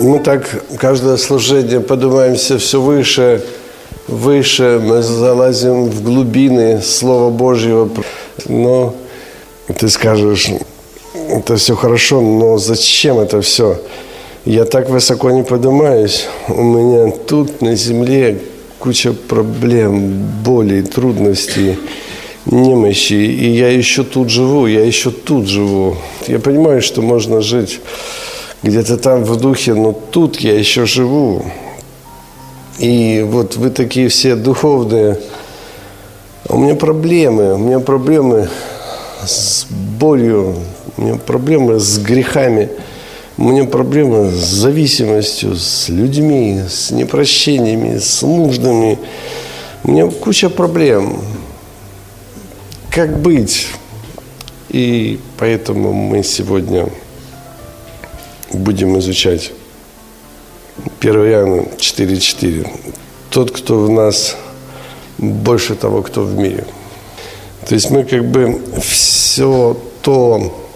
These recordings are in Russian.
Мы так каждое служение поднимаемся все выше, выше, мы залазим в глубины Слова Божьего. Но ты скажешь, это все хорошо, но зачем это все? Я так высоко не поднимаюсь. У меня тут на земле куча проблем, болей, трудностей, немощи. И я еще тут живу, я еще тут живу. Я понимаю, что можно жить где-то там в духе, но тут я еще живу. И вот вы такие все духовные. У меня проблемы, у меня проблемы с болью, у меня проблемы с грехами, у меня проблемы с зависимостью, с людьми, с непрощениями, с нуждами. У меня куча проблем. Как быть? И поэтому мы сегодня будем изучать 1 Иоанна 4.4. Тот, кто в нас больше того, кто в мире. То есть мы как бы все то,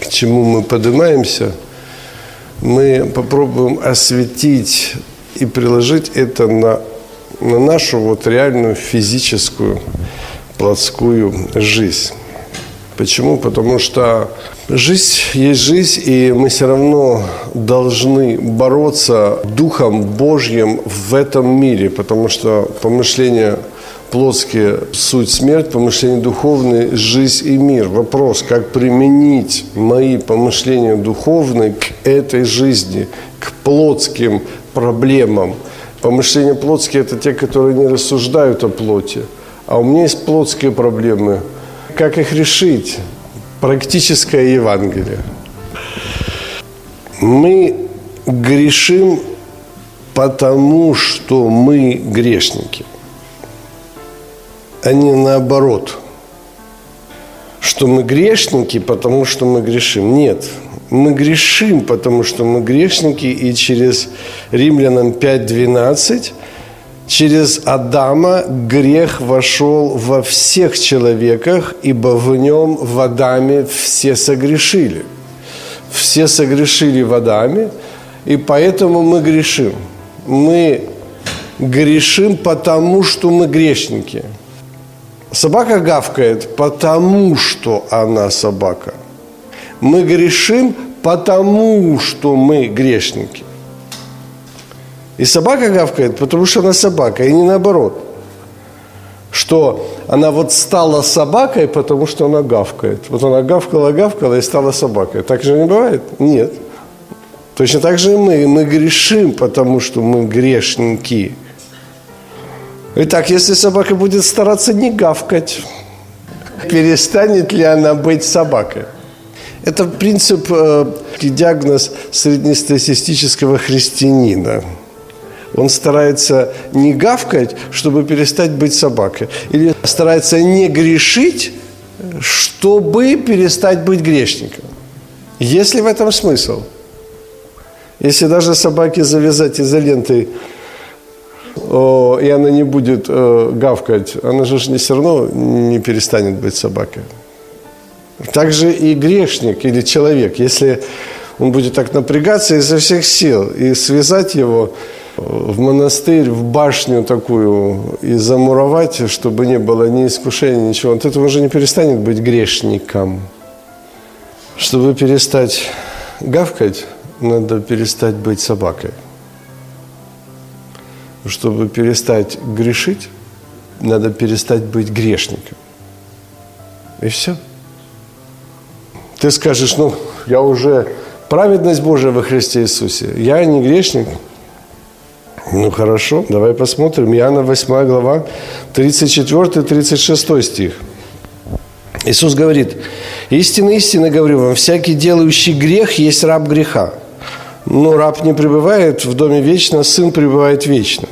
к чему мы поднимаемся, мы попробуем осветить и приложить это на, на нашу вот реальную физическую, плотскую жизнь. Почему? Потому что жизнь есть жизнь, и мы все равно должны бороться Духом Божьим в этом мире, потому что помышления плотские – суть смерть, помышления духовные – жизнь и мир. Вопрос, как применить мои помышления духовные к этой жизни, к плотским проблемам. Помышления плотские – это те, которые не рассуждают о плоти. А у меня есть плотские проблемы – как их решить? Практическое Евангелие. Мы грешим, потому что мы грешники, а не наоборот, что мы грешники, потому что мы грешим. Нет, мы грешим, потому что мы грешники, и через Римлянам 5.12 – Через Адама грех вошел во всех человеках, ибо в нем в Адаме все согрешили. Все согрешили в Адаме, и поэтому мы грешим. Мы грешим, потому что мы грешники. Собака гавкает, потому что она собака. Мы грешим, потому что мы грешники. И собака гавкает, потому что она собака, и не наоборот. Что она вот стала собакой, потому что она гавкает. Вот она гавкала, гавкала и стала собакой. Так же не бывает? Нет. Точно так же и мы. Мы грешим, потому что мы грешники. Итак, если собака будет стараться не гавкать, перестанет ли она быть собакой? Это принцип, э, диагноз среднестатистического христианина – он старается не гавкать, чтобы перестать быть собакой. Или старается не грешить, чтобы перестать быть грешником. Есть ли в этом смысл? Если даже собаке завязать изолентой, о, и она не будет э, гавкать, она же не все равно не перестанет быть собакой. Также и грешник или человек, если он будет так напрягаться изо всех сил и связать его в монастырь, в башню такую и замуровать, чтобы не было ни искушения, ничего, от этого уже не перестанет быть грешником. Чтобы перестать гавкать, надо перестать быть собакой. Чтобы перестать грешить, надо перестать быть грешником. И все. Ты скажешь, ну, я уже праведность Божия во Христе Иисусе. Я не грешник, ну хорошо, давай посмотрим. Иоанна 8 глава, 34-36 стих. Иисус говорит, истинно, истинно говорю вам, всякий делающий грех есть раб греха. Но раб не пребывает в доме вечно, сын пребывает вечно.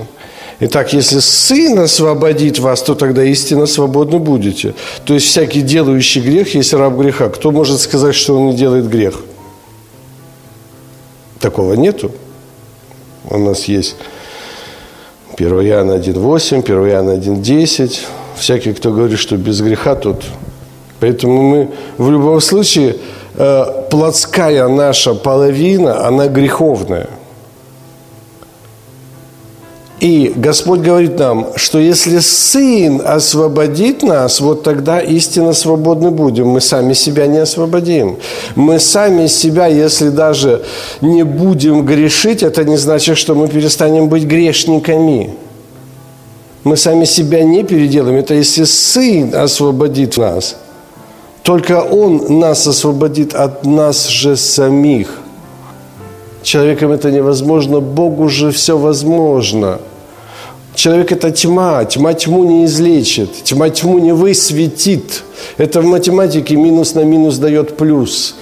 Итак, если Сын освободит вас, то тогда истинно свободны будете. То есть всякий делающий грех есть раб греха. Кто может сказать, что он не делает грех? Такого нету. У нас есть 1 Иоанна 1.8, 1 Иоанна 1.10. Всякий, кто говорит, что без греха, тот... Поэтому мы в любом случае, э, плотская наша половина, она греховная – и Господь говорит нам, что если Сын освободит нас, вот тогда истинно свободны будем. Мы сами себя не освободим. Мы сами себя, если даже не будем грешить, это не значит, что мы перестанем быть грешниками. Мы сами себя не переделаем. Это если Сын освободит нас. Только Он нас освободит от нас же самих. Человеком это невозможно, Богу же все возможно – Человек – это тьма, тьма тьму не излечит, тьма тьму не высветит. Это в математике минус на минус дает плюс.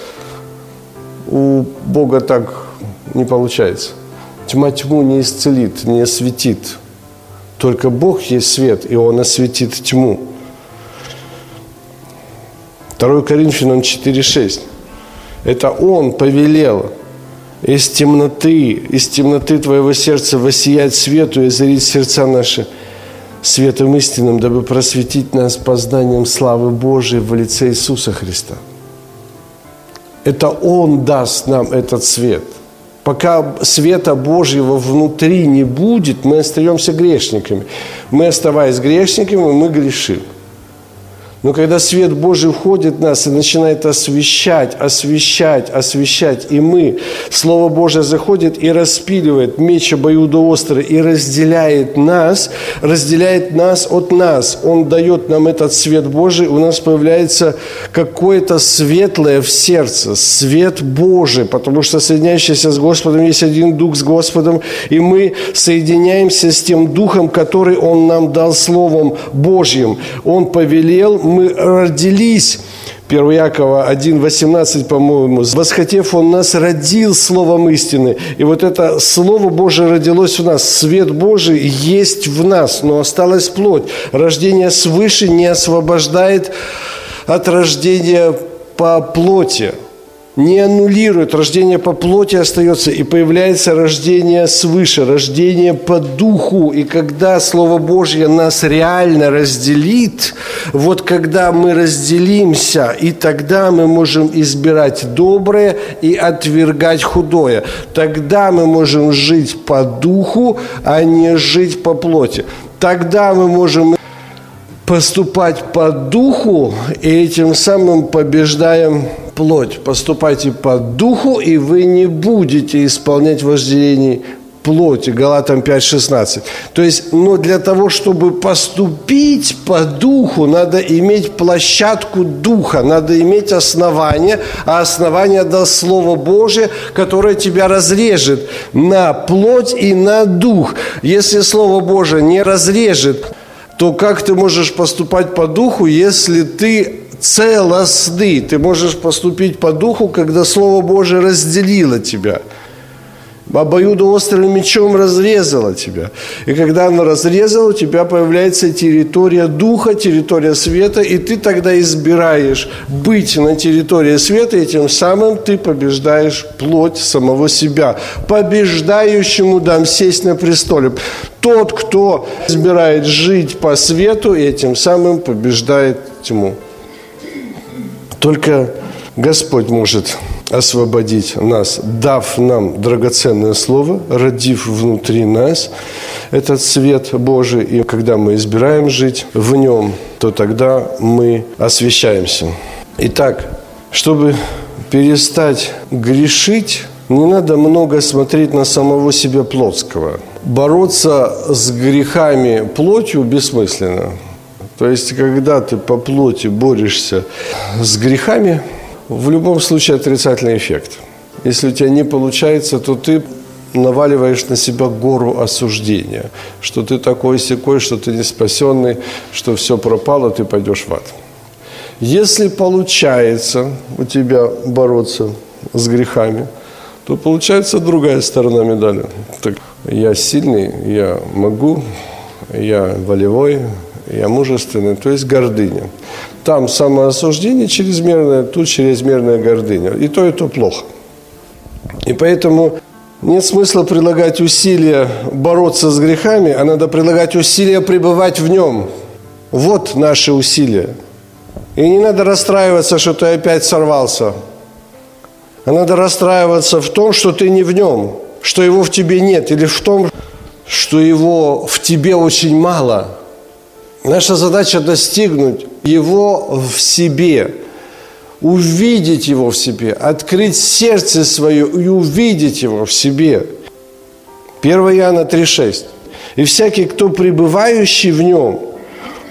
У Бога так не получается. Тьма тьму не исцелит, не осветит. Только Бог есть свет, и Он осветит тьму. 2 Коринфянам 4,6. Это Он повелел – из темноты, из темноты твоего сердца воссиять свету и озарить сердца наши светом истинным, дабы просветить нас познанием славы Божией в лице Иисуса Христа. Это Он даст нам этот свет. Пока света Божьего внутри не будет, мы остаемся грешниками. Мы, оставаясь грешниками, мы грешим. Но когда свет Божий входит в нас и начинает освещать, освещать, освещать, и мы, Слово Божие заходит и распиливает меч обоюдоострый и разделяет нас, разделяет нас от нас. Он дает нам этот свет Божий, у нас появляется какое-то светлое в сердце, свет Божий, потому что соединяющийся с Господом есть один Дух с Господом, и мы соединяемся с тем Духом, который Он нам дал Словом Божьим. Он повелел, мы родились 1 Якова 1,18, по-моему, «Восхотев Он нас родил Словом истины». И вот это Слово Божие родилось в нас. Свет Божий есть в нас, но осталась плоть. Рождение свыше не освобождает от рождения по плоти не аннулирует, рождение по плоти остается, и появляется рождение свыше, рождение по духу. И когда Слово Божье нас реально разделит, вот когда мы разделимся, и тогда мы можем избирать доброе и отвергать худое. Тогда мы можем жить по духу, а не жить по плоти. Тогда мы можем поступать по духу, и этим самым побеждаем плоть. Поступайте по духу, и вы не будете исполнять вожделений плоти. Галатам 5.16. То есть, но для того, чтобы поступить по духу, надо иметь площадку духа, надо иметь основание, а основание дал Слово Божие, которое тебя разрежет на плоть и на дух. Если Слово Божие не разрежет, то как ты можешь поступать по духу, если ты целостный. Ты можешь поступить по духу, когда Слово Божие разделило тебя. Обоюдоострым мечом разрезало тебя. И когда оно разрезало, у тебя появляется территория духа, территория света, и ты тогда избираешь быть на территории света, и тем самым ты побеждаешь плоть самого себя. Побеждающему дам сесть на престоле. Тот, кто избирает жить по свету, и этим самым побеждает тьму. Только Господь может освободить нас, дав нам драгоценное слово, родив внутри нас этот свет Божий. И когда мы избираем жить в нем, то тогда мы освещаемся. Итак, чтобы перестать грешить, не надо много смотреть на самого себя плотского. Бороться с грехами плотью бессмысленно. То есть, когда ты по плоти борешься с грехами, в любом случае отрицательный эффект. Если у тебя не получается, то ты наваливаешь на себя гору осуждения, что ты такой секой, что ты не спасенный, что все пропало, ты пойдешь в ад. Если получается у тебя бороться с грехами, то получается другая сторона медали. Так, я сильный, я могу, я волевой, я мужественный, то есть гордыня. Там самоосуждение чрезмерное, тут чрезмерная гордыня. И то, и то плохо. И поэтому нет смысла прилагать усилия бороться с грехами, а надо прилагать усилия пребывать в нем. Вот наши усилия. И не надо расстраиваться, что ты опять сорвался. А надо расстраиваться в том, что ты не в нем, что его в тебе нет, или в том, что его в тебе очень мало. Наша задача достигнуть его в себе, увидеть его в себе, открыть сердце свое и увидеть его в себе. 1 Иоанна 3,6. «И всякий, кто пребывающий в нем,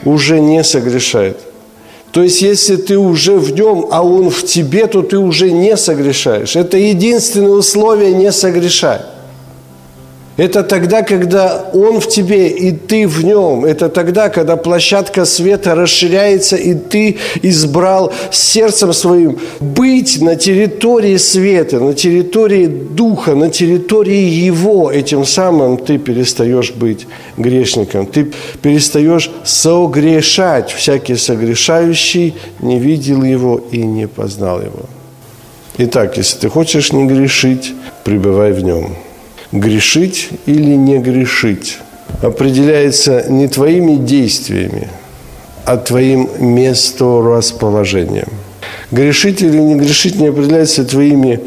уже не согрешает». То есть, если ты уже в нем, а он в тебе, то ты уже не согрешаешь. Это единственное условие не согрешать. Это тогда, когда Он в тебе, и ты в Нем. Это тогда, когда площадка света расширяется, и ты избрал сердцем своим быть на территории света, на территории Духа, на территории Его. Этим самым ты перестаешь быть грешником. Ты перестаешь согрешать. Всякий согрешающий не видел Его и не познал Его. Итак, если ты хочешь не грешить, пребывай в Нем грешить или не грешить определяется не твоими действиями, а твоим месторасположением. Грешить или не грешить не определяется твоими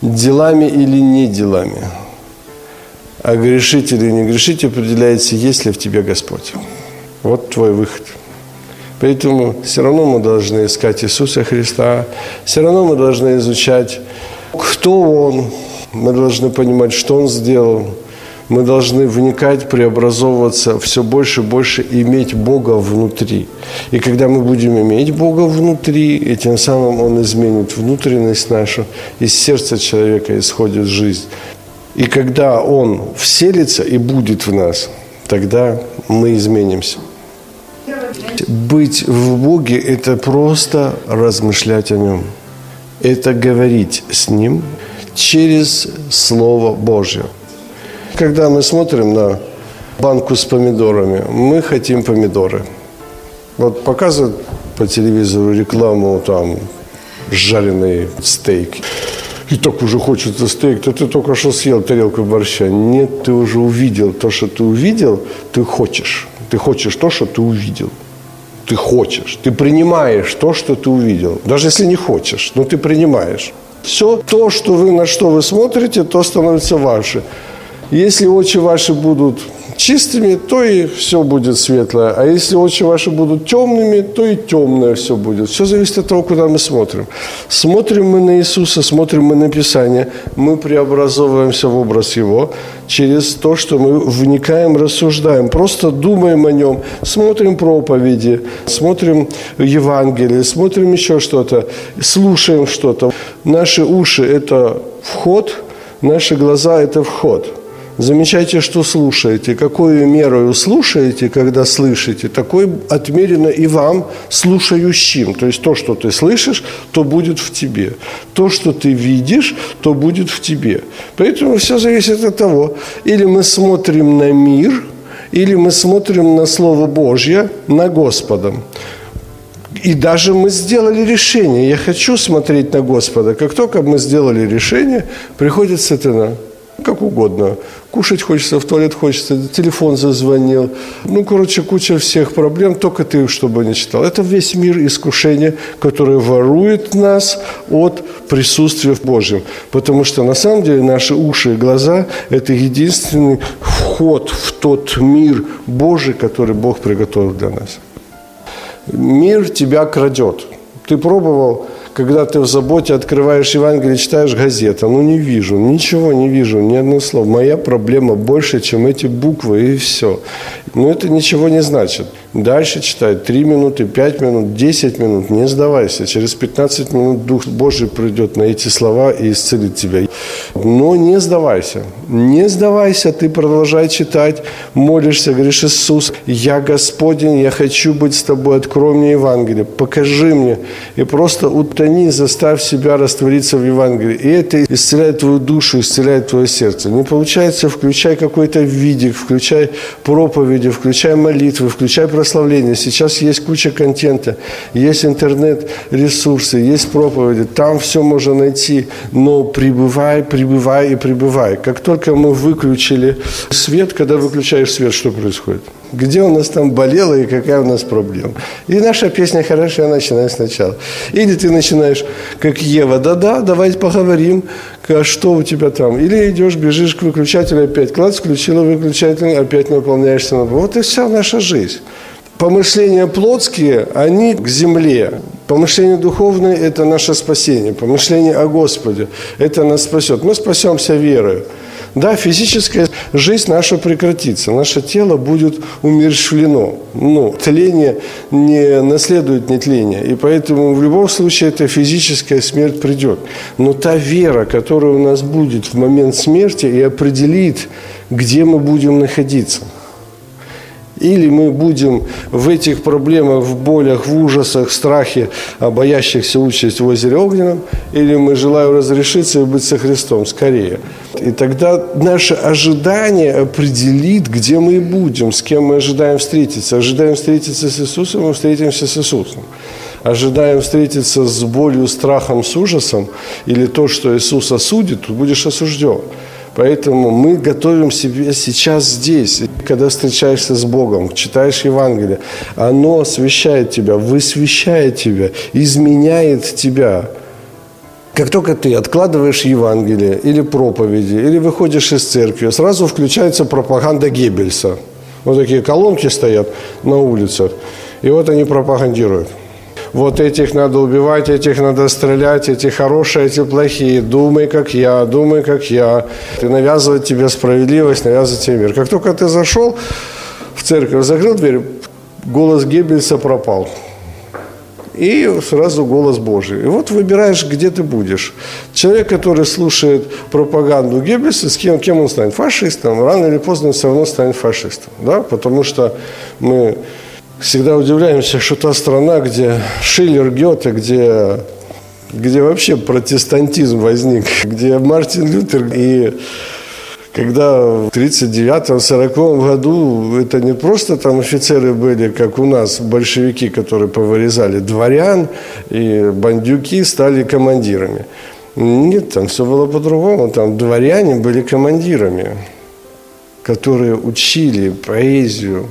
делами или не делами, а грешить или не грешить определяется, есть ли в тебе Господь. Вот твой выход. Поэтому все равно мы должны искать Иисуса Христа, все равно мы должны изучать, кто Он, мы должны понимать, что Он сделал. Мы должны вникать, преобразовываться, все больше и больше иметь Бога внутри. И когда мы будем иметь Бога внутри, и тем самым Он изменит внутренность нашу, из сердца человека исходит жизнь. И когда Он вселится и будет в нас, тогда мы изменимся. Быть в Боге – это просто размышлять о Нем. Это говорить с Ним – через Слово Божье. Когда мы смотрим на банку с помидорами, мы хотим помидоры. Вот показывают по телевизору рекламу там жареный стейк. И так уже хочется стейк, то ты только что съел тарелку борща. Нет, ты уже увидел то, что ты увидел, ты хочешь. Ты хочешь то, что ты увидел. Ты хочешь. Ты принимаешь то, что ты увидел. Даже если не хочешь, но ты принимаешь. Все то, что вы, на что вы смотрите, то становится ваше. Если очи ваши будут чистыми, то и все будет светлое. А если очи ваши будут темными, то и темное все будет. Все зависит от того, куда мы смотрим. Смотрим мы на Иисуса, смотрим мы на Писание, мы преобразовываемся в образ Его через то, что мы вникаем, рассуждаем, просто думаем о Нем, смотрим проповеди, смотрим Евангелие, смотрим еще что-то, слушаем что-то. Наши уши – это вход, наши глаза – это вход – Замечайте, что слушаете. Какую меру слушаете, когда слышите, такой отмерено и вам, слушающим. То есть то, что ты слышишь, то будет в тебе. То, что ты видишь, то будет в тебе. Поэтому все зависит от того, или мы смотрим на мир, или мы смотрим на Слово Божье, на Господа. И даже мы сделали решение. Я хочу смотреть на Господа. Как только мы сделали решение, приходит сатана – как угодно. Кушать хочется, в туалет хочется, телефон зазвонил. Ну, короче, куча всех проблем, только ты, чтобы не читал. Это весь мир искушения, который ворует нас от присутствия в Божьем. Потому что на самом деле наши уши и глаза – это единственный вход в тот мир Божий, который Бог приготовил для нас. Мир тебя крадет. Ты пробовал когда ты в заботе открываешь Евангелие, читаешь газету, ну не вижу, ничего не вижу, ни одного слова. Моя проблема больше, чем эти буквы, и все. Но это ничего не значит. Дальше читай 3 минуты, 5 минут, 10 минут, не сдавайся. Через 15 минут Дух Божий придет на эти слова и исцелит тебя. Но не сдавайся. Не сдавайся, ты продолжай читать, молишься, говоришь, Иисус, я Господень, я хочу быть с тобой, открой мне Евангелие, покажи мне. И просто уточняй крутани, заставь себя раствориться в Евангелии. И это исцеляет твою душу, исцеляет твое сердце. Не получается, включай какой-то видик, включай проповеди, включай молитвы, включай прославление. Сейчас есть куча контента, есть интернет-ресурсы, есть проповеди. Там все можно найти, но пребывай, пребывай и пребывай. Как только мы выключили свет, когда выключаешь свет, что происходит? Где у нас там болело и какая у нас проблема. И наша песня хорошая, начиная сначала. Или ты начинаешь, как Ева, да-да, давайте поговорим, а что у тебя там. Или идешь, бежишь к выключателю опять, класс, включила выключатель, опять наполняешься. Вот и вся наша жизнь. Помышления плотские, они к земле. Помышление духовное – это наше спасение. Помышление о Господе – это нас спасет. Мы спасемся верой. Да, физическая жизнь наша прекратится, наше тело будет умерщвлено. Ну, тление не наследует нетление, и поэтому в любом случае эта физическая смерть придет. Но та вера, которая у нас будет в момент смерти, и определит, где мы будем находиться – или мы будем в этих проблемах, в болях, в ужасах, страхе, боящихся участь в озере Огненном, или мы желаем разрешиться и быть со Христом скорее. И тогда наше ожидание определит, где мы будем, с кем мы ожидаем встретиться. Ожидаем встретиться с Иисусом, мы встретимся с Иисусом. Ожидаем встретиться с болью, страхом, с ужасом, или то, что Иисус осудит, тут будешь осужден. Поэтому мы готовим себе сейчас здесь, когда встречаешься с Богом, читаешь Евангелие, оно освещает тебя, высвещает тебя, изменяет тебя. Как только ты откладываешь Евангелие или проповеди, или выходишь из церкви, сразу включается пропаганда Геббельса. Вот такие колонки стоят на улицах, и вот они пропагандируют – вот этих надо убивать, этих надо стрелять, эти хорошие, эти плохие, думай, как я, думай, как я. И навязывать тебе справедливость, навязывать тебе мир. Как только ты зашел в церковь, закрыл дверь, голос Геббельса пропал. И сразу голос Божий. И вот выбираешь, где ты будешь. Человек, который слушает пропаганду Геббельса, с кем, кем он станет? Фашистом. Рано или поздно он все равно станет фашистом. Да? Потому что мы всегда удивляемся, что та страна, где Шиллер, Гёте, где, где вообще протестантизм возник, где Мартин Лютер и когда в 39-40 году это не просто там офицеры были, как у нас, большевики, которые повырезали дворян, и бандюки стали командирами. Нет, там все было по-другому. Там дворяне были командирами, которые учили поэзию,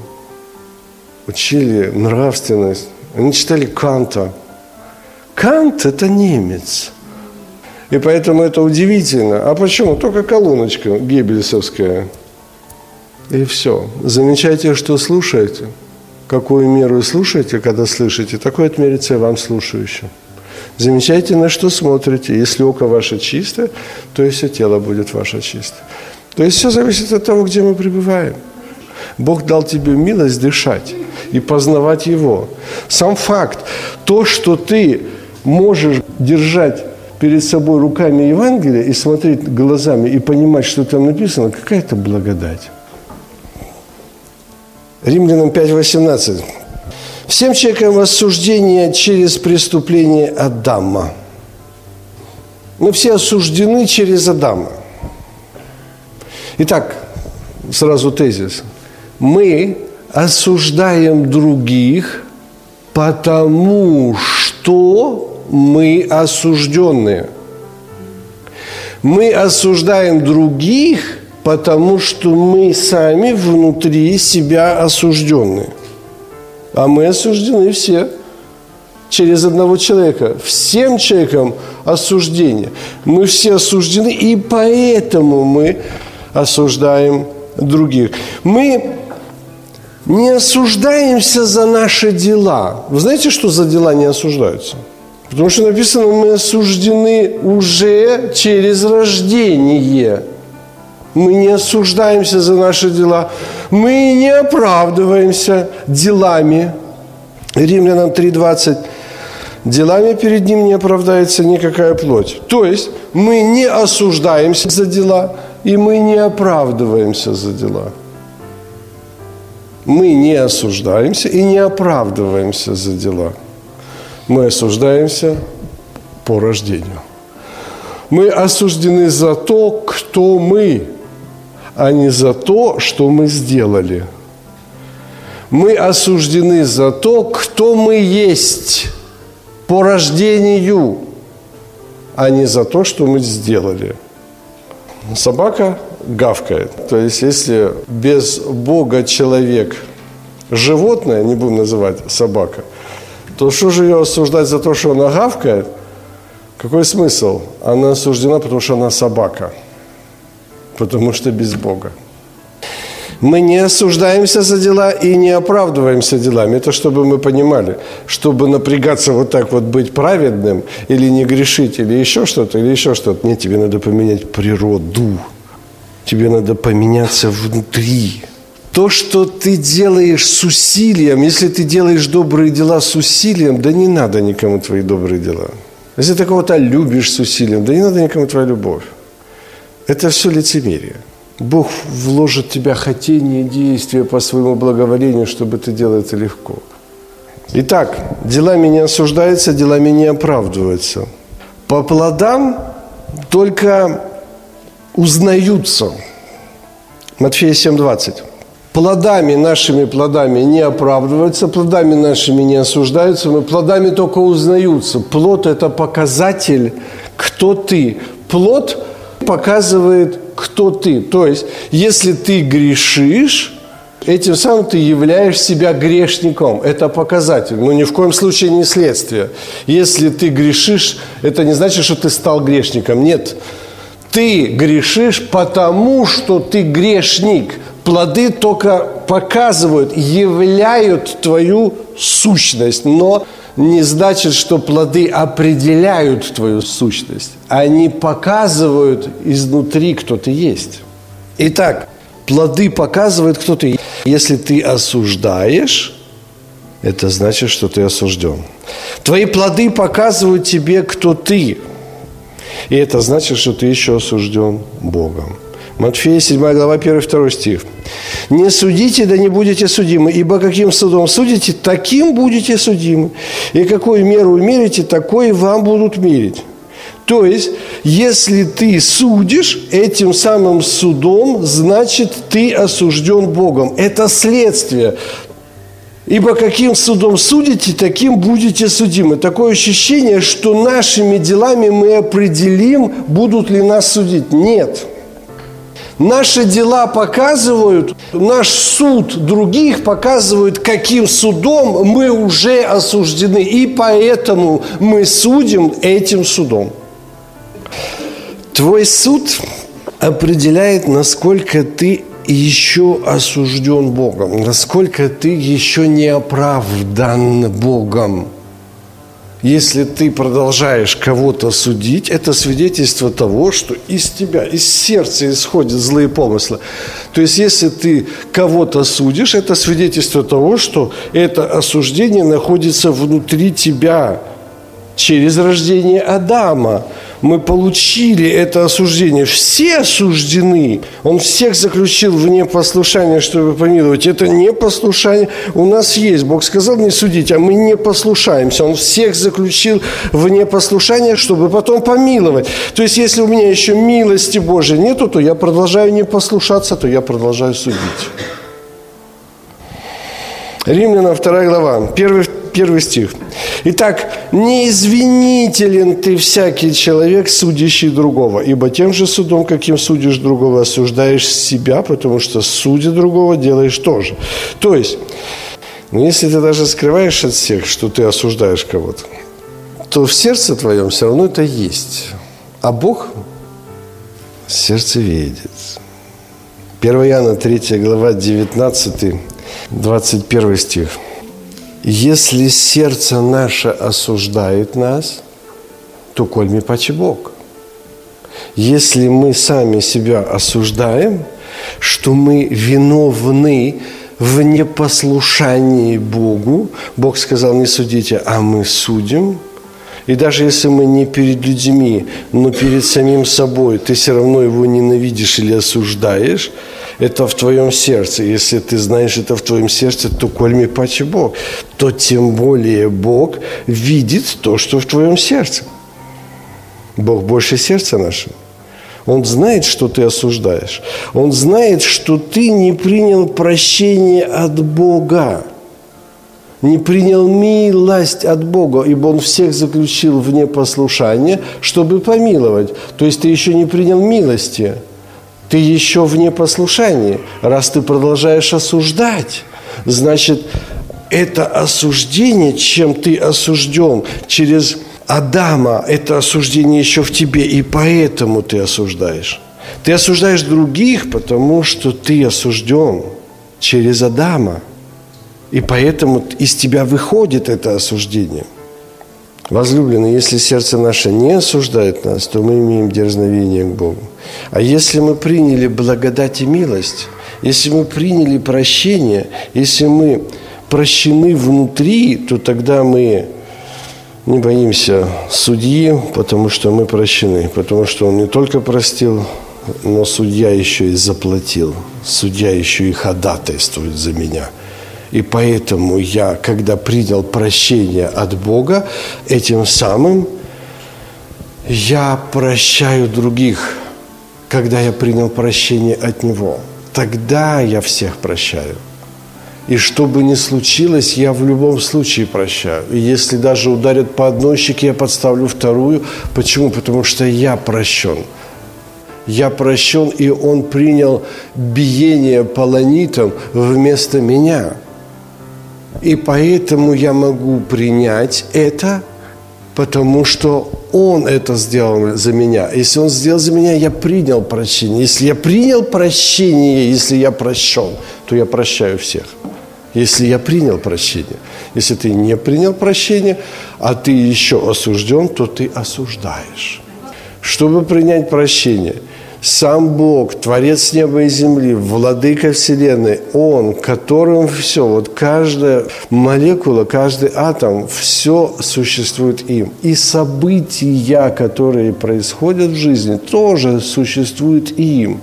учили нравственность. Они читали Канта. Кант – это немец. И поэтому это удивительно. А почему? Только колоночка геббельсовская. И все. Замечайте, что слушаете. Какую меру слушаете, когда слышите, такое отмерится и вам слушающим. Замечайте, на что смотрите. Если око ваше чистое, то и все тело будет ваше чистое. То есть все зависит от того, где мы пребываем. Бог дал тебе милость дышать и познавать Его. Сам факт, то, что ты можешь держать перед собой руками Евангелия и смотреть глазами и понимать, что там написано, какая-то благодать. Римлянам 5.18. Всем человекам осуждение через преступление Адама. Мы все осуждены через Адама. Итак, сразу тезис. Мы осуждаем других, потому что мы осужденные. Мы осуждаем других, потому что мы сами внутри себя осужденные. А мы осуждены все через одного человека. Всем человекам осуждение. Мы все осуждены, и поэтому мы осуждаем других. Мы не осуждаемся за наши дела. Вы знаете, что за дела не осуждаются? Потому что написано, мы осуждены уже через рождение. Мы не осуждаемся за наши дела. Мы не оправдываемся делами. Римлянам 3.20. Делами перед ним не оправдается никакая плоть. То есть мы не осуждаемся за дела, и мы не оправдываемся за дела мы не осуждаемся и не оправдываемся за дела. Мы осуждаемся по рождению. Мы осуждены за то, кто мы, а не за то, что мы сделали. Мы осуждены за то, кто мы есть по рождению, а не за то, что мы сделали. Собака гавкает. То есть, если без Бога человек животное, не будем называть собака, то что же ее осуждать за то, что она гавкает? Какой смысл? Она осуждена, потому что она собака. Потому что без Бога. Мы не осуждаемся за дела и не оправдываемся делами. Это чтобы мы понимали, чтобы напрягаться вот так вот быть праведным или не грешить, или еще что-то, или еще что-то. Нет, тебе надо поменять природу. Тебе надо поменяться внутри. То, что ты делаешь с усилием, если ты делаешь добрые дела с усилием, да не надо никому твои добрые дела. Если ты кого-то любишь с усилием, да не надо никому твоя любовь. Это все лицемерие. Бог вложит в тебя хотение действия по своему благоволению, чтобы ты делал это легко. Итак, делами не осуждаются, делами не оправдываются. По плодам только узнаются. Матфея 7:20. Плодами нашими плодами не оправдываются, плодами нашими не осуждаются, мы плодами только узнаются. Плод – это показатель, кто ты. Плод показывает, кто ты. То есть, если ты грешишь, этим самым ты являешь себя грешником. Это показатель, но ни в коем случае не следствие. Если ты грешишь, это не значит, что ты стал грешником. Нет. Ты грешишь, потому что ты грешник. Плоды только показывают, являют твою сущность, но не значит, что плоды определяют твою сущность. Они показывают изнутри, кто ты есть. Итак, плоды показывают, кто ты. Если ты осуждаешь, это значит, что ты осужден. Твои плоды показывают тебе, кто ты. И это значит, что ты еще осужден Богом. Матфея 7 глава 1-2 стих. «Не судите, да не будете судимы, ибо каким судом судите, таким будете судимы. И какую меру мерите, такой вам будут мерить». То есть, если ты судишь этим самым судом, значит, ты осужден Богом. Это следствие. Ибо каким судом судите, таким будете судимы. Такое ощущение, что нашими делами мы определим, будут ли нас судить. Нет. Наши дела показывают, наш суд других показывает, каким судом мы уже осуждены. И поэтому мы судим этим судом. Твой суд определяет, насколько ты еще осужден Богом, насколько ты еще не оправдан Богом. Если ты продолжаешь кого-то судить, это свидетельство того, что из тебя, из сердца исходят злые помыслы. То есть, если ты кого-то судишь, это свидетельство того, что это осуждение находится внутри тебя через рождение Адама мы получили это осуждение. Все осуждены. Он всех заключил в непослушание, чтобы помиловать. Это непослушание у нас есть. Бог сказал не судить, а мы не послушаемся. Он всех заключил в непослушание, чтобы потом помиловать. То есть, если у меня еще милости Божьей нету, то я продолжаю не послушаться, то я продолжаю судить. Римлянам 2 глава, 1, первый стих. Итак, неизвинителен ты всякий человек, судящий другого, ибо тем же судом, каким судишь другого, осуждаешь себя, потому что судя другого делаешь тоже. То есть, ну, если ты даже скрываешь от всех, что ты осуждаешь кого-то, то в сердце твоем все равно это есть. А Бог сердце видит. 1 Иоанна 3 глава 19 21 стих. Если сердце наше осуждает нас, то коль ми паче Бог. Если мы сами себя осуждаем, что мы виновны в непослушании Богу, Бог сказал, не судите, а мы судим – и даже если мы не перед людьми, но перед самим собой, ты все равно его ненавидишь или осуждаешь, это в твоем сердце. Если ты знаешь это в твоем сердце, то кольми паче Бог, то тем более Бог видит то, что в твоем сердце. Бог больше сердца нашего. Он знает, что ты осуждаешь. Он знает, что ты не принял прощение от Бога. Не принял милость от Бога, ибо Он всех заключил в непослушание, чтобы помиловать. То есть ты еще не принял милости. Ты еще в непослушании. Раз ты продолжаешь осуждать, значит, это осуждение, чем ты осужден, через Адама это осуждение еще в тебе, и поэтому ты осуждаешь. Ты осуждаешь других, потому что ты осужден через Адама. И поэтому из тебя выходит это осуждение. Возлюбленные, если сердце наше не осуждает нас, то мы имеем дерзновение к Богу. А если мы приняли благодать и милость, если мы приняли прощение, если мы прощены внутри, то тогда мы не боимся судьи, потому что мы прощены, потому что он не только простил, но судья еще и заплатил, судья еще и ходатайствует за меня. И поэтому я, когда принял прощение от Бога, этим самым я прощаю других, когда я принял прощение от Него. Тогда я всех прощаю – и что бы ни случилось, я в любом случае прощаю. И если даже ударят по одной щеке, я подставлю вторую. Почему? Потому что я прощен. Я прощен, и Он принял биение полонитом вместо меня. И поэтому я могу принять это, потому что Он это сделал за меня. Если Он сделал за меня, я принял прощение. Если я принял прощение, если я прощен, то я прощаю всех если я принял прощение. Если ты не принял прощение, а ты еще осужден, то ты осуждаешь. Чтобы принять прощение, сам Бог, Творец неба и земли, Владыка Вселенной, Он, которым все, вот каждая молекула, каждый атом, все существует им. И события, которые происходят в жизни, тоже существуют им.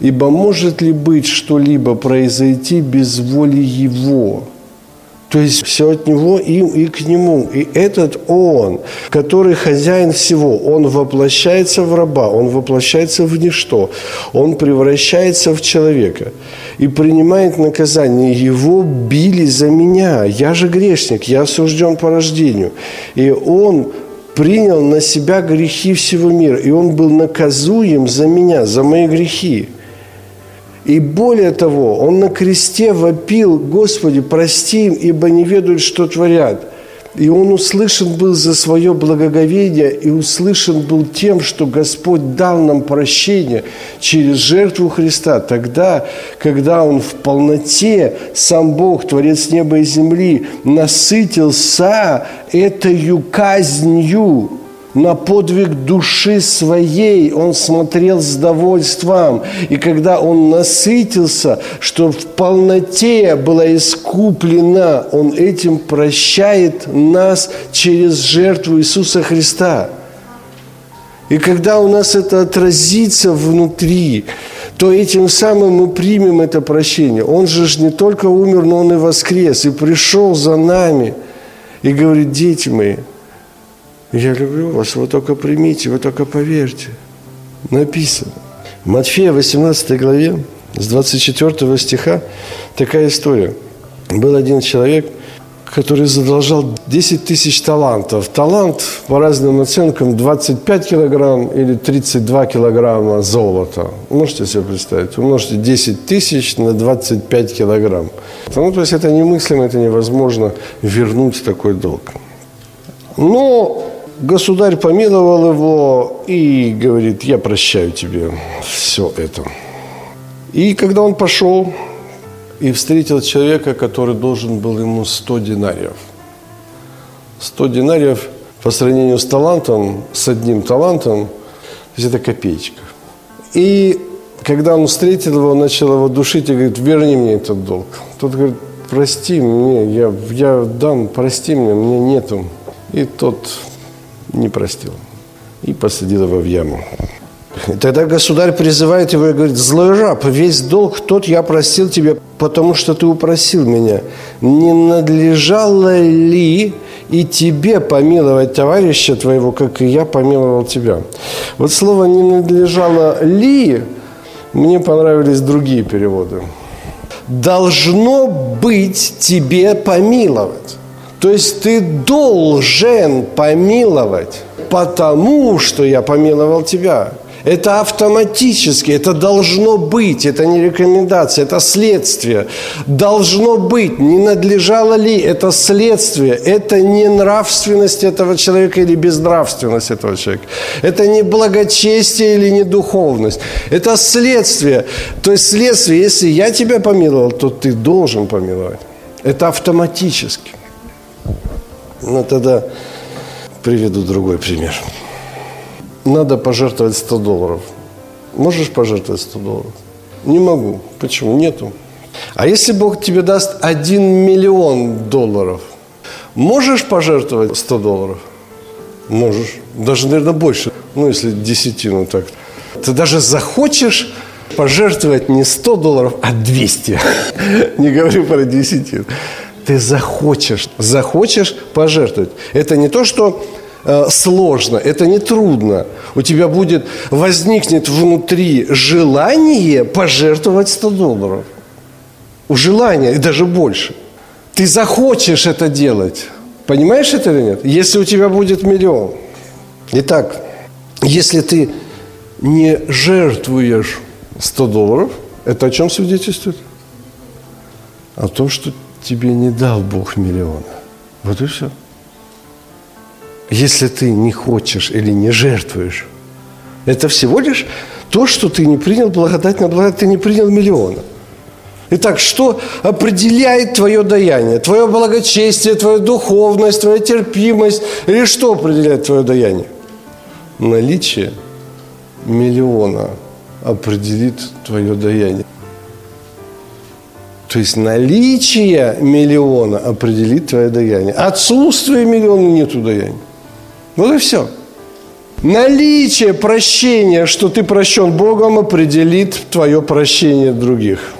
Ибо может ли быть что-либо произойти без воли Его? То есть все от Него им и к Нему. И этот Он, который хозяин всего, Он воплощается в раба, Он воплощается в ничто, Он превращается в человека и принимает наказание. Его били за меня. Я же грешник, я осужден по рождению. И Он принял на себя грехи всего мира. И Он был наказуем за меня, за мои грехи. И более того, он на кресте вопил, Господи, прости им, ибо не ведают, что творят. И он услышан был за свое благоговение и услышан был тем, что Господь дал нам прощение через жертву Христа. Тогда, когда Он в полноте, сам Бог, Творец неба и земли, насытился этой казнью, на подвиг души своей он смотрел с довольством. И когда он насытился, что в полноте была искуплена, он этим прощает нас через жертву Иисуса Христа. И когда у нас это отразится внутри, то этим самым мы примем это прощение. Он же не только умер, но он и воскрес, и пришел за нами. И говорит, дети мои – я люблю вас, вы только примите, вы только поверьте. Написано. В Матфея 18 главе с 24 стиха такая история. Был один человек, который задолжал 10 тысяч талантов. Талант, по разным оценкам, 25 килограмм или 32 килограмма золота. Можете себе представить? Умножьте 10 тысяч на 25 килограмм. Ну, то есть это немыслимо, это невозможно вернуть такой долг. Но Государь помиловал его и говорит, я прощаю тебе все это. И когда он пошел и встретил человека, который должен был ему 100 динариев. 100 динариев по сравнению с талантом, с одним талантом, то есть это копеечка. И когда он встретил его, начал его душить и говорит, верни мне этот долг. Тот говорит, прости мне, я, я дам, прости мне, мне нету. И тот не простил. И посадил его в яму. Тогда государь призывает его и говорит, злой раб, весь долг тот я простил тебе, потому что ты упросил меня. Не надлежало ли и тебе помиловать товарища твоего, как и я помиловал тебя. Вот слово «не надлежало ли» мне понравились другие переводы. Должно быть тебе помиловать. То есть ты должен помиловать, потому что я помиловал тебя. Это автоматически, это должно быть, это не рекомендация, это следствие. Должно быть, не надлежало ли, это следствие. Это не нравственность этого человека или безнравственность этого человека. Это не благочестие или не духовность. Это следствие. То есть следствие, если я тебя помиловал, то ты должен помиловать. Это автоматически. Ну, тогда приведу другой пример надо пожертвовать 100 долларов. Можешь пожертвовать 100 долларов? Не могу. Почему? Нету. А если Бог тебе даст 1 миллион долларов, можешь пожертвовать 100 долларов? Можешь. Даже, наверное, больше. Ну, если десятину так. Ты даже захочешь пожертвовать не 100 долларов, а 200. Не говорю про десятину. Ты захочешь, захочешь пожертвовать. Это не то, что Э, сложно, это не трудно. У тебя будет, возникнет внутри желание пожертвовать 100 долларов. У желания, и даже больше. Ты захочешь это делать. Понимаешь это или нет? Если у тебя будет миллион. Итак, если ты не жертвуешь 100 долларов, это о чем свидетельствует? О том, что тебе не дал Бог миллиона. Вот и все. Если ты не хочешь или не жертвуешь, это всего лишь то, что ты не принял благодать на благодать, ты не принял миллиона. Итак, что определяет твое даяние? Твое благочестие, твоя духовность, твоя терпимость? Или что определяет твое даяние? Наличие миллиона определит твое даяние. То есть наличие миллиона определит твое даяние. Отсутствие миллиона нету даяния. Вот и все. Наличие прощения, что ты прощен Богом, определит твое прощение других.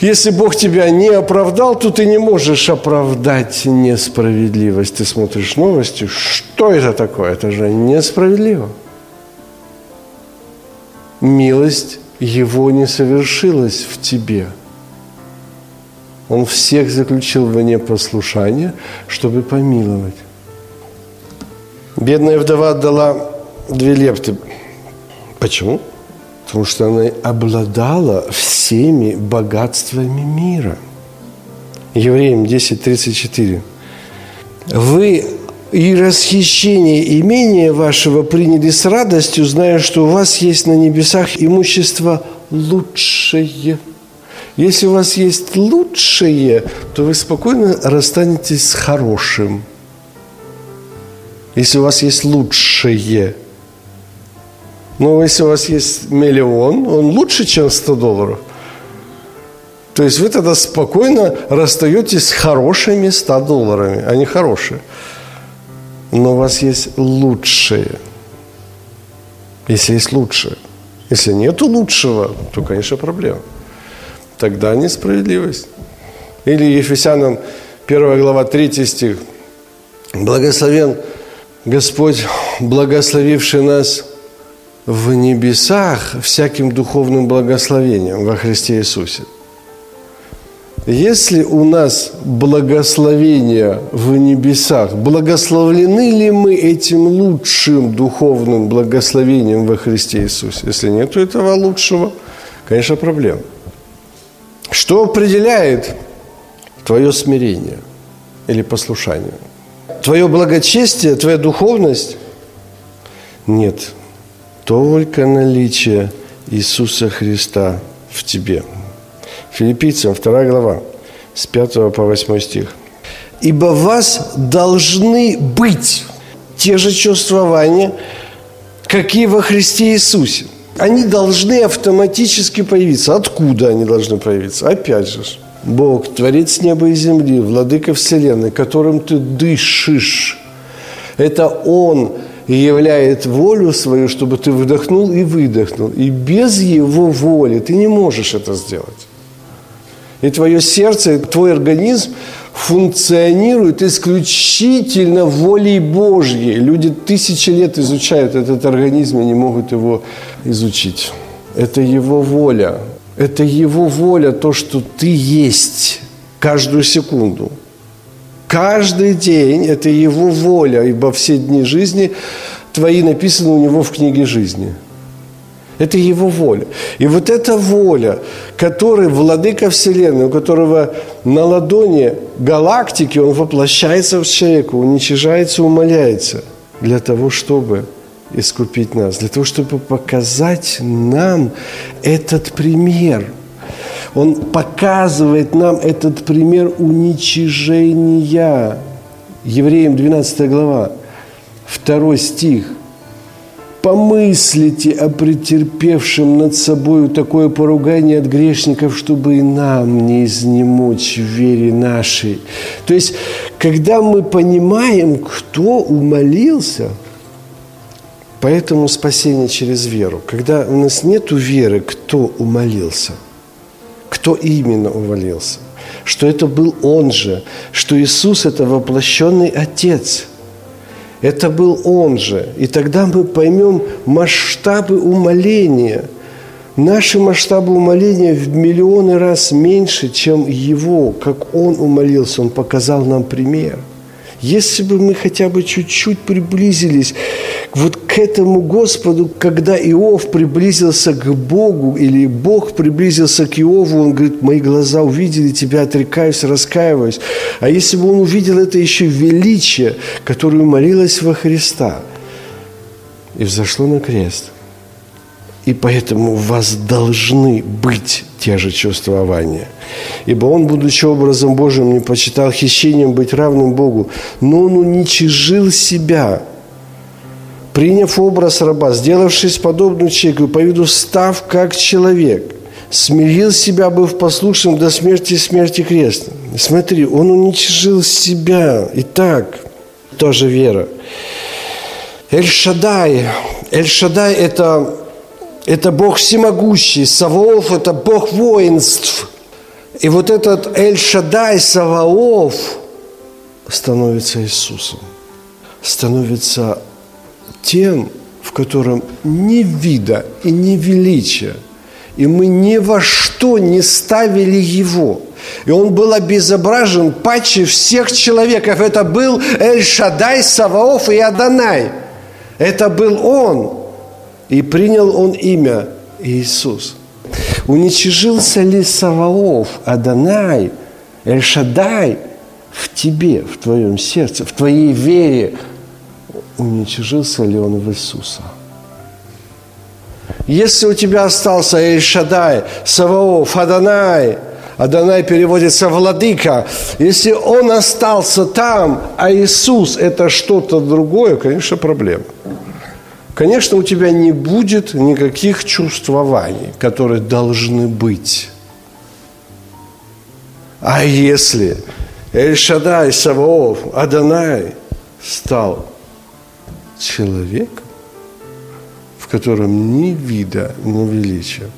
Если Бог тебя не оправдал, то ты не можешь оправдать несправедливость. Ты смотришь новости, что это такое? Это же несправедливо. Милость Его не совершилась в тебе. Он всех заключил в непослушание, чтобы помиловать. Бедная вдова отдала две лепты. Почему? Потому что она обладала всеми богатствами мира. Евреям 10.34. Вы и расхищение имения вашего приняли с радостью, зная, что у вас есть на небесах имущество лучшее. Если у вас есть лучшее, то вы спокойно расстанетесь с хорошим – если у вас есть лучшее. Но если у вас есть миллион, он лучше, чем 100 долларов. То есть вы тогда спокойно расстаетесь с хорошими 100 долларами, а не хорошие. Но у вас есть лучшее. Если есть лучшее. Если нет лучшего, то, конечно, проблема. Тогда несправедливость. Или Ефесянам 1 глава 3 стих. Благословен Господь, благословивший нас в небесах всяким духовным благословением во Христе Иисусе. Если у нас благословение в небесах, благословлены ли мы этим лучшим духовным благословением во Христе Иисусе? Если нет этого лучшего, конечно, проблема. Что определяет твое смирение или послушание? твое благочестие, твоя духовность? Нет, только наличие Иисуса Христа в тебе. Филиппийцам 2 глава, с 5 по 8 стих. «Ибо вас должны быть те же чувствования, какие во Христе Иисусе. Они должны автоматически появиться. Откуда они должны появиться? Опять же, Бог, Творец неба и земли, Владыка Вселенной, которым ты дышишь. Это Он являет волю свою, чтобы ты вдохнул и выдохнул. И без Его воли ты не можешь это сделать. И твое сердце, твой организм функционирует исключительно волей Божьей. Люди тысячи лет изучают этот организм и не могут его изучить. Это его воля. Это его воля, то, что ты есть каждую секунду. Каждый день – это его воля, ибо все дни жизни твои написаны у него в книге жизни – это его воля. И вот эта воля, который владыка Вселенной, у которого на ладони галактики, он воплощается в человека, уничижается, умоляется для того, чтобы искупить нас, для того, чтобы показать нам этот пример. Он показывает нам этот пример уничижения. Евреям 12 глава, 2 стих – помыслите о претерпевшем над собою такое поругание от грешников, чтобы и нам не изнемочь в вере нашей. То есть, когда мы понимаем, кто умолился, поэтому спасение через веру. Когда у нас нет веры, кто умолился, кто именно умолился, что это был Он же, что Иисус – это воплощенный Отец – это был Он же. И тогда мы поймем масштабы умоления. Наши масштабы умоления в миллионы раз меньше, чем Его, как Он умолился. Он показал нам пример – если бы мы хотя бы чуть-чуть приблизились вот к этому Господу, когда Иов приблизился к Богу, или Бог приблизился к Иову, он говорит, мои глаза увидели тебя, отрекаюсь, раскаиваюсь. А если бы он увидел это еще величие, которое молилось во Христа, и взошло на крест, и поэтому у вас должны быть те же чувствования. Ибо он, будучи образом Божьим, не почитал хищением быть равным Богу, но он уничижил себя, приняв образ раба, сделавшись подобным человеку, по виду став как человек, смирил себя, быв послушным до смерти смерти креста. Смотри, он уничижил себя. Итак, тоже вера. Эль-Шадай. Эль-Шадай – это это Бог всемогущий, Саваоф – это Бог воинств. И вот этот Эль-Шадай, Саваоф, становится Иисусом, становится тем, в котором ни вида и ни величия. И мы ни во что не ставили Его. И Он был обезображен паче всех человеков. Это был Эль-Шадай, Саваоф и Адонай. Это был Он – и принял он имя Иисус. Уничижился ли Саваоф, Адонай, Эльшадай в тебе, в твоем сердце, в твоей вере? Уничижился ли он в Иисуса? Если у тебя остался Эльшадай, Саваоф, Адонай, Адонай переводится «владыка». Если он остался там, а Иисус – это что-то другое, конечно, проблема конечно, у тебя не будет никаких чувствований, которые должны быть. А если Эль-Шадай, Саваоф, Адонай стал человеком, в котором ни вида, ни величия,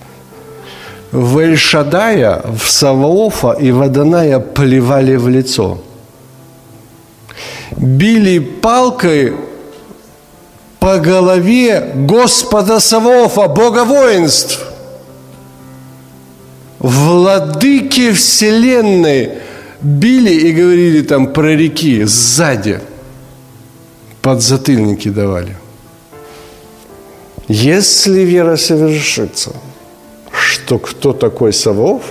в Эль-Шадая, в Саваофа и в Адоная плевали в лицо. Били палкой по голове Господа Савоофа, Бога воинств, владыки вселенной били и говорили там про реки сзади, подзатыльники давали. Если вера совершится, что кто такой Савов,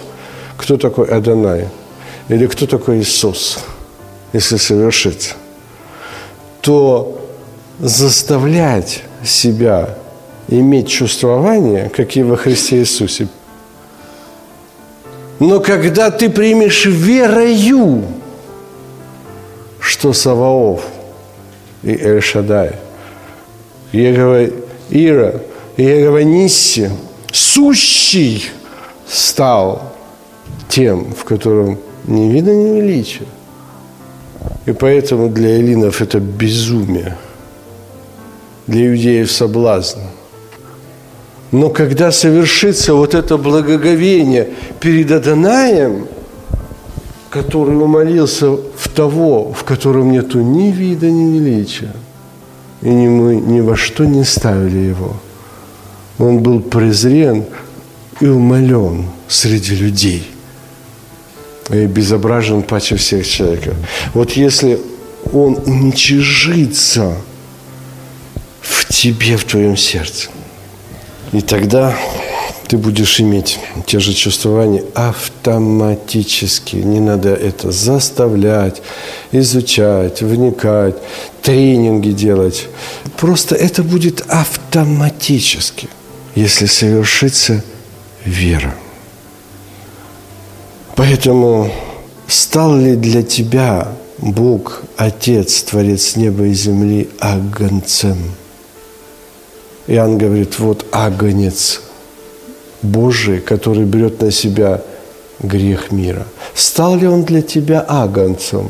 кто такой Адонай, или кто такой Иисус, если совершится, то заставлять себя иметь чувствование, как и во Христе Иисусе. Но когда ты примешь верою, что Саваоф и Эль-Шадай, Егова Ира, Егова Нисси, сущий стал тем, в котором не видно ни величия. И поэтому для эллинов это безумие – для иудеев соблазн. Но когда совершится вот это благоговение перед Адонаем, который умолился в того, в котором нету ни вида, ни величия, и ни мы ни во что не ставили его. Он был презрен и умолен среди людей – и безображен паче всех человека. Вот если он уничижится в тебе, в твоем сердце, и тогда ты будешь иметь те же чувствования автоматически. Не надо это заставлять, изучать, вникать, тренинги делать. Просто это будет автоматически, если совершится вера. Поэтому стал ли для тебя Бог, Отец, Творец неба и земли, агнцем? Иоанн говорит, вот агнец Божий, который берет на себя грех мира. Стал ли он для тебя агнцем?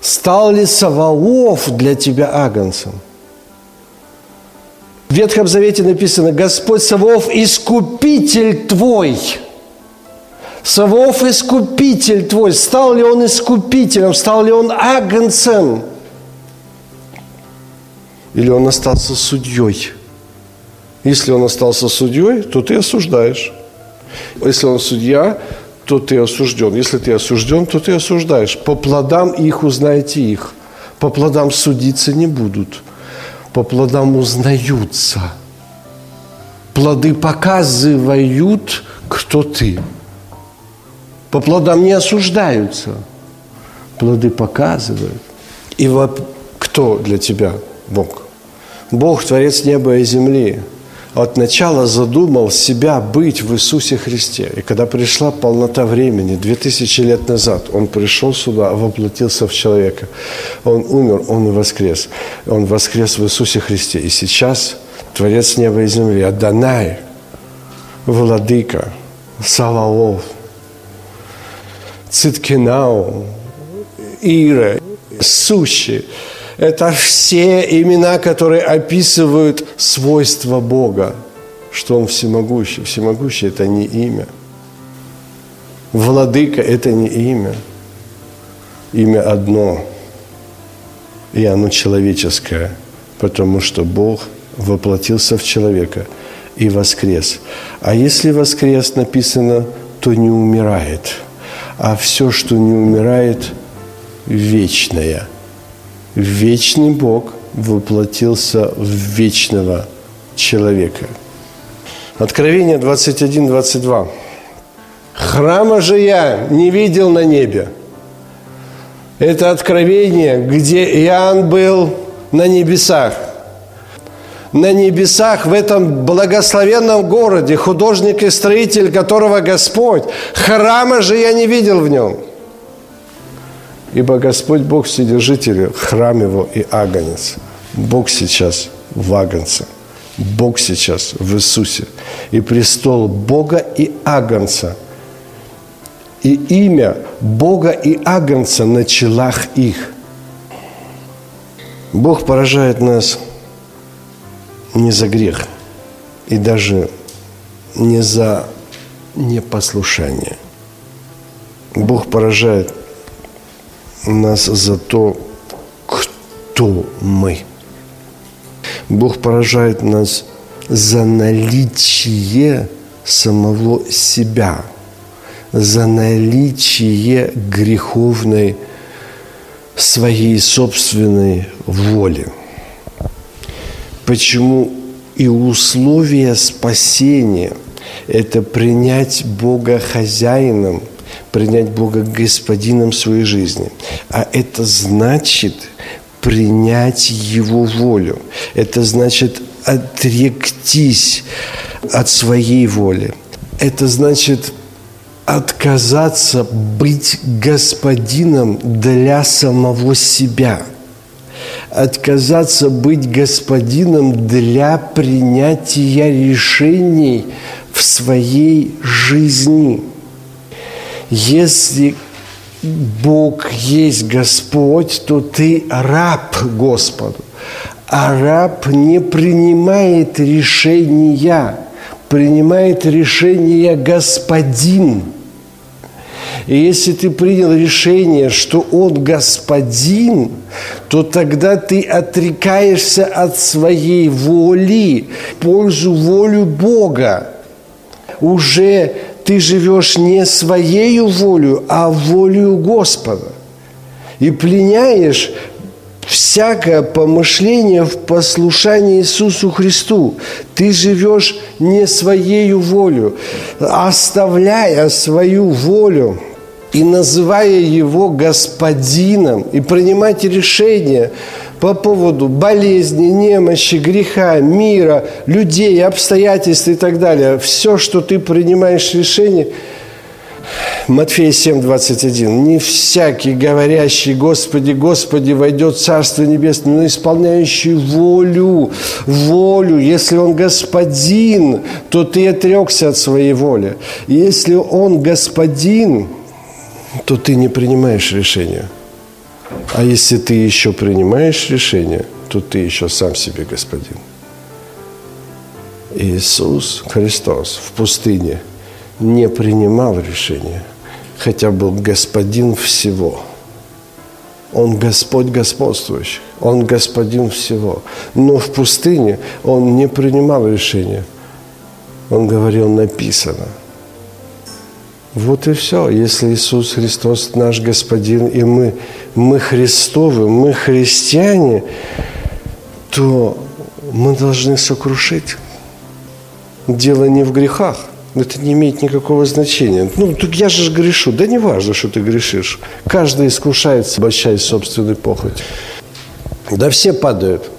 Стал ли Саваоф для тебя агнцем? В Ветхом Завете написано, Господь Саваоф – искупитель твой – Савов искупитель твой. Стал ли он искупителем? Стал ли он агнцем? Или он остался судьей? Если он остался судьей, то ты осуждаешь. Если он судья, то ты осужден. Если ты осужден, то ты осуждаешь. По плодам их узнаете их. По плодам судиться не будут. По плодам узнаются. Плоды показывают, кто ты. По плодам не осуждаются. Плоды показывают. И вот кто для тебя Бог? Бог, Творец неба и земли, от начала задумал себя быть в Иисусе Христе. И когда пришла полнота времени, две тысячи лет назад, Он пришел сюда, воплотился в человека. Он умер, Он воскрес. Он воскрес в Иисусе Христе. И сейчас Творец неба и земли, Адонай, Владыка, Саваоф – Циткинау, Ира, Сущи. Это все имена, которые описывают свойства Бога, что Он всемогущий. Всемогущий – это не имя. Владыка – это не имя. Имя одно, и оно человеческое, потому что Бог воплотился в человека и воскрес. А если воскрес написано, то не умирает – а все, что не умирает, вечное. Вечный Бог воплотился в вечного человека. Откровение 21-22. Храма же я не видел на небе. Это откровение, где Иоанн был на небесах – на небесах, в этом благословенном городе, художник и строитель которого Господь. Храма же я не видел в нем. Ибо Господь Бог Вседержитель, храм его и агнец. Бог сейчас в агнце. Бог сейчас в Иисусе. И престол Бога и агнца. И имя Бога и агнца на челах их. Бог поражает нас – не за грех и даже не за непослушание. Бог поражает нас за то, кто мы. Бог поражает нас за наличие самого себя, за наличие греховной своей собственной воли – почему и условия спасения – это принять Бога хозяином, принять Бога господином своей жизни. А это значит принять Его волю. Это значит отректись от своей воли. Это значит отказаться быть господином для самого себя – отказаться быть господином для принятия решений в своей жизни. Если Бог есть Господь, то ты раб Господу. А раб не принимает решения, принимает решения Господин. И если ты принял решение, что Он Господин, то тогда ты отрекаешься от своей воли в пользу волю Бога. Уже ты живешь не своей волю, а волю Господа. И пленяешь всякое помышление в послушании Иисусу Христу. Ты живешь не своей волю, оставляя свою волю и называя Его Господином, и принимать решения по поводу болезни, немощи, греха, мира, людей, обстоятельств и так далее. Все, что ты принимаешь решение – Матфея 7, 21. «Не всякий, говорящий, Господи, Господи, войдет в Царство Небесное, но исполняющий волю, волю. Если Он Господин, то ты отрекся от своей воли. Если Он Господин, то ты не принимаешь решения. А если ты еще принимаешь решение, то ты еще сам себе Господин. Иисус Христос в пустыне не принимал решения – хотя был господин всего. Он Господь господствующий, Он господин всего. Но в пустыне Он не принимал решения. Он говорил, написано. Вот и все. Если Иисус Христос наш Господин, и мы, мы Христовы, мы христиане, то мы должны сокрушить. Дело не в грехах. Это не имеет никакого значения. Ну, так я же грешу. Да не важно, что ты грешишь. Каждый искушается, обольщаясь собственной похотью. Да все падают.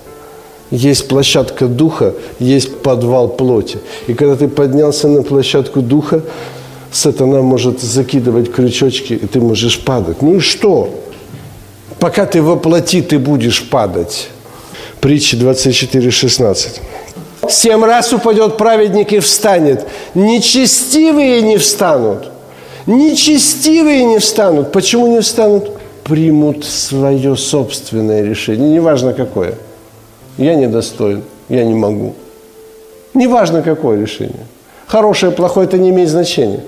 Есть площадка духа, есть подвал плоти. И когда ты поднялся на площадку духа, сатана может закидывать крючочки, и ты можешь падать. Ну и что? Пока ты воплоти, ты будешь падать. Притча 24, 16. Семь раз упадет праведник и встанет. Нечестивые не встанут. Нечестивые не встанут. Почему не встанут? Примут свое собственное решение. Неважно какое. Я недостоин. Я не могу. Неважно какое решение. Хорошее, плохое, это не имеет значения.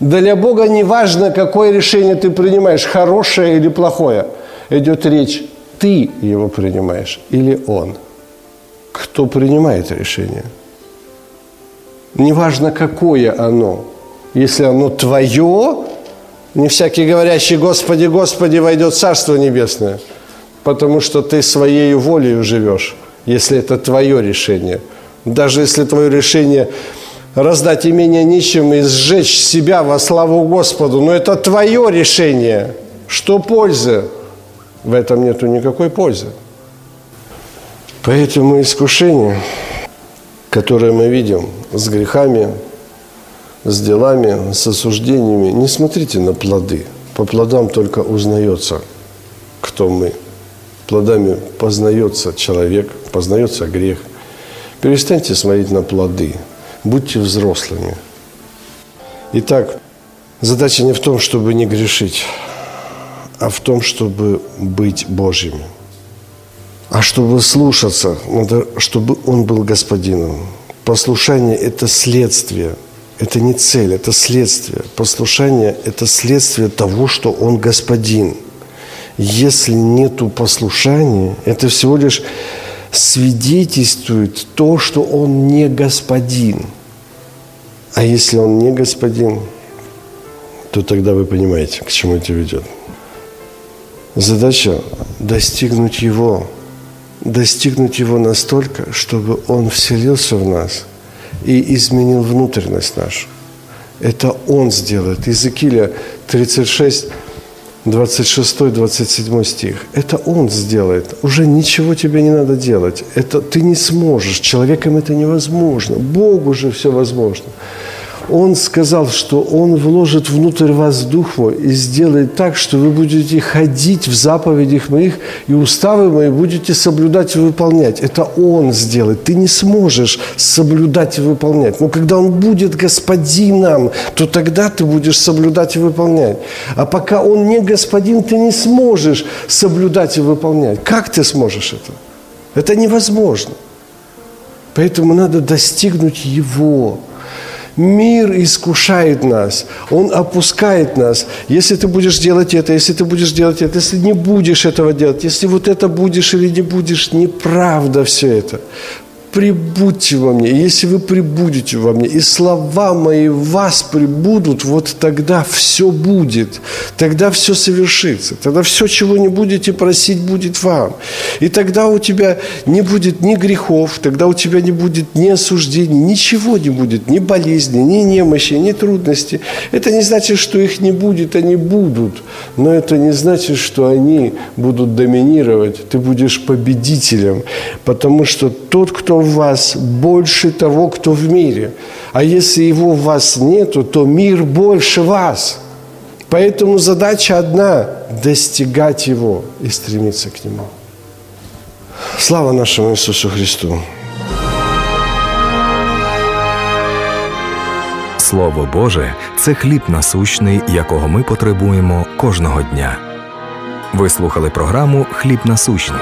Для Бога не важно, какое решение ты принимаешь, хорошее или плохое. Идет речь, ты его принимаешь или он – кто принимает решение. Неважно, какое оно. Если оно твое, не всякий говорящий «Господи, Господи» войдет в Царство Небесное, потому что ты своей волей живешь, если это твое решение. Даже если твое решение раздать имение нищим и сжечь себя во славу Господу, но это твое решение. Что пользы? В этом нету никакой пользы. Поэтому искушение, которое мы видим с грехами, с делами, с осуждениями, не смотрите на плоды. По плодам только узнается, кто мы. Плодами познается человек, познается грех. Перестаньте смотреть на плоды. Будьте взрослыми. Итак, задача не в том, чтобы не грешить, а в том, чтобы быть Божьими. А чтобы слушаться, надо, чтобы он был господином. Послушание – это следствие, это не цель, это следствие. Послушание – это следствие того, что он господин. Если нету послушания, это всего лишь свидетельствует то, что он не господин. А если он не господин, то тогда вы понимаете, к чему это ведет. Задача – достигнуть его – достигнуть его настолько, чтобы он вселился в нас и изменил внутренность нашу. Это он сделает. Иезекииля 36, 26-27 стих. Это Он сделает. Уже ничего тебе не надо делать. Это ты не сможешь. Человеком это невозможно. Богу же все возможно. Он сказал, что Он вложит внутрь вас Дух Мой и сделает так, что вы будете ходить в заповедях моих, и уставы мои будете соблюдать и выполнять. Это Он сделает. Ты не сможешь соблюдать и выполнять. Но когда Он будет господином, то тогда ты будешь соблюдать и выполнять. А пока Он не господин, ты не сможешь соблюдать и выполнять. Как ты сможешь это? Это невозможно. Поэтому надо достигнуть Его – Мир искушает нас, он опускает нас. Если ты будешь делать это, если ты будешь делать это, если не будешь этого делать, если вот это будешь или не будешь, неправда все это прибудьте во мне. Если вы прибудете во мне, и слова мои в вас прибудут, вот тогда все будет. Тогда все совершится. Тогда все, чего не будете просить, будет вам. И тогда у тебя не будет ни грехов, тогда у тебя не будет ни осуждений, ничего не будет, ни болезни, ни немощи, ни трудностей. Это не значит, что их не будет, они будут. Но это не значит, что они будут доминировать. Ты будешь победителем. Потому что тот, кто в вас больше того, кто в мире. А если его в вас нету, то мир больше вас. Поэтому задача одна – достигать его и стремиться к нему. Слава нашему Иисусу Христу! Слово Боже це хліб насущний, якого ми потребуємо кожного дня. Ви слухали програму Хліб насущний.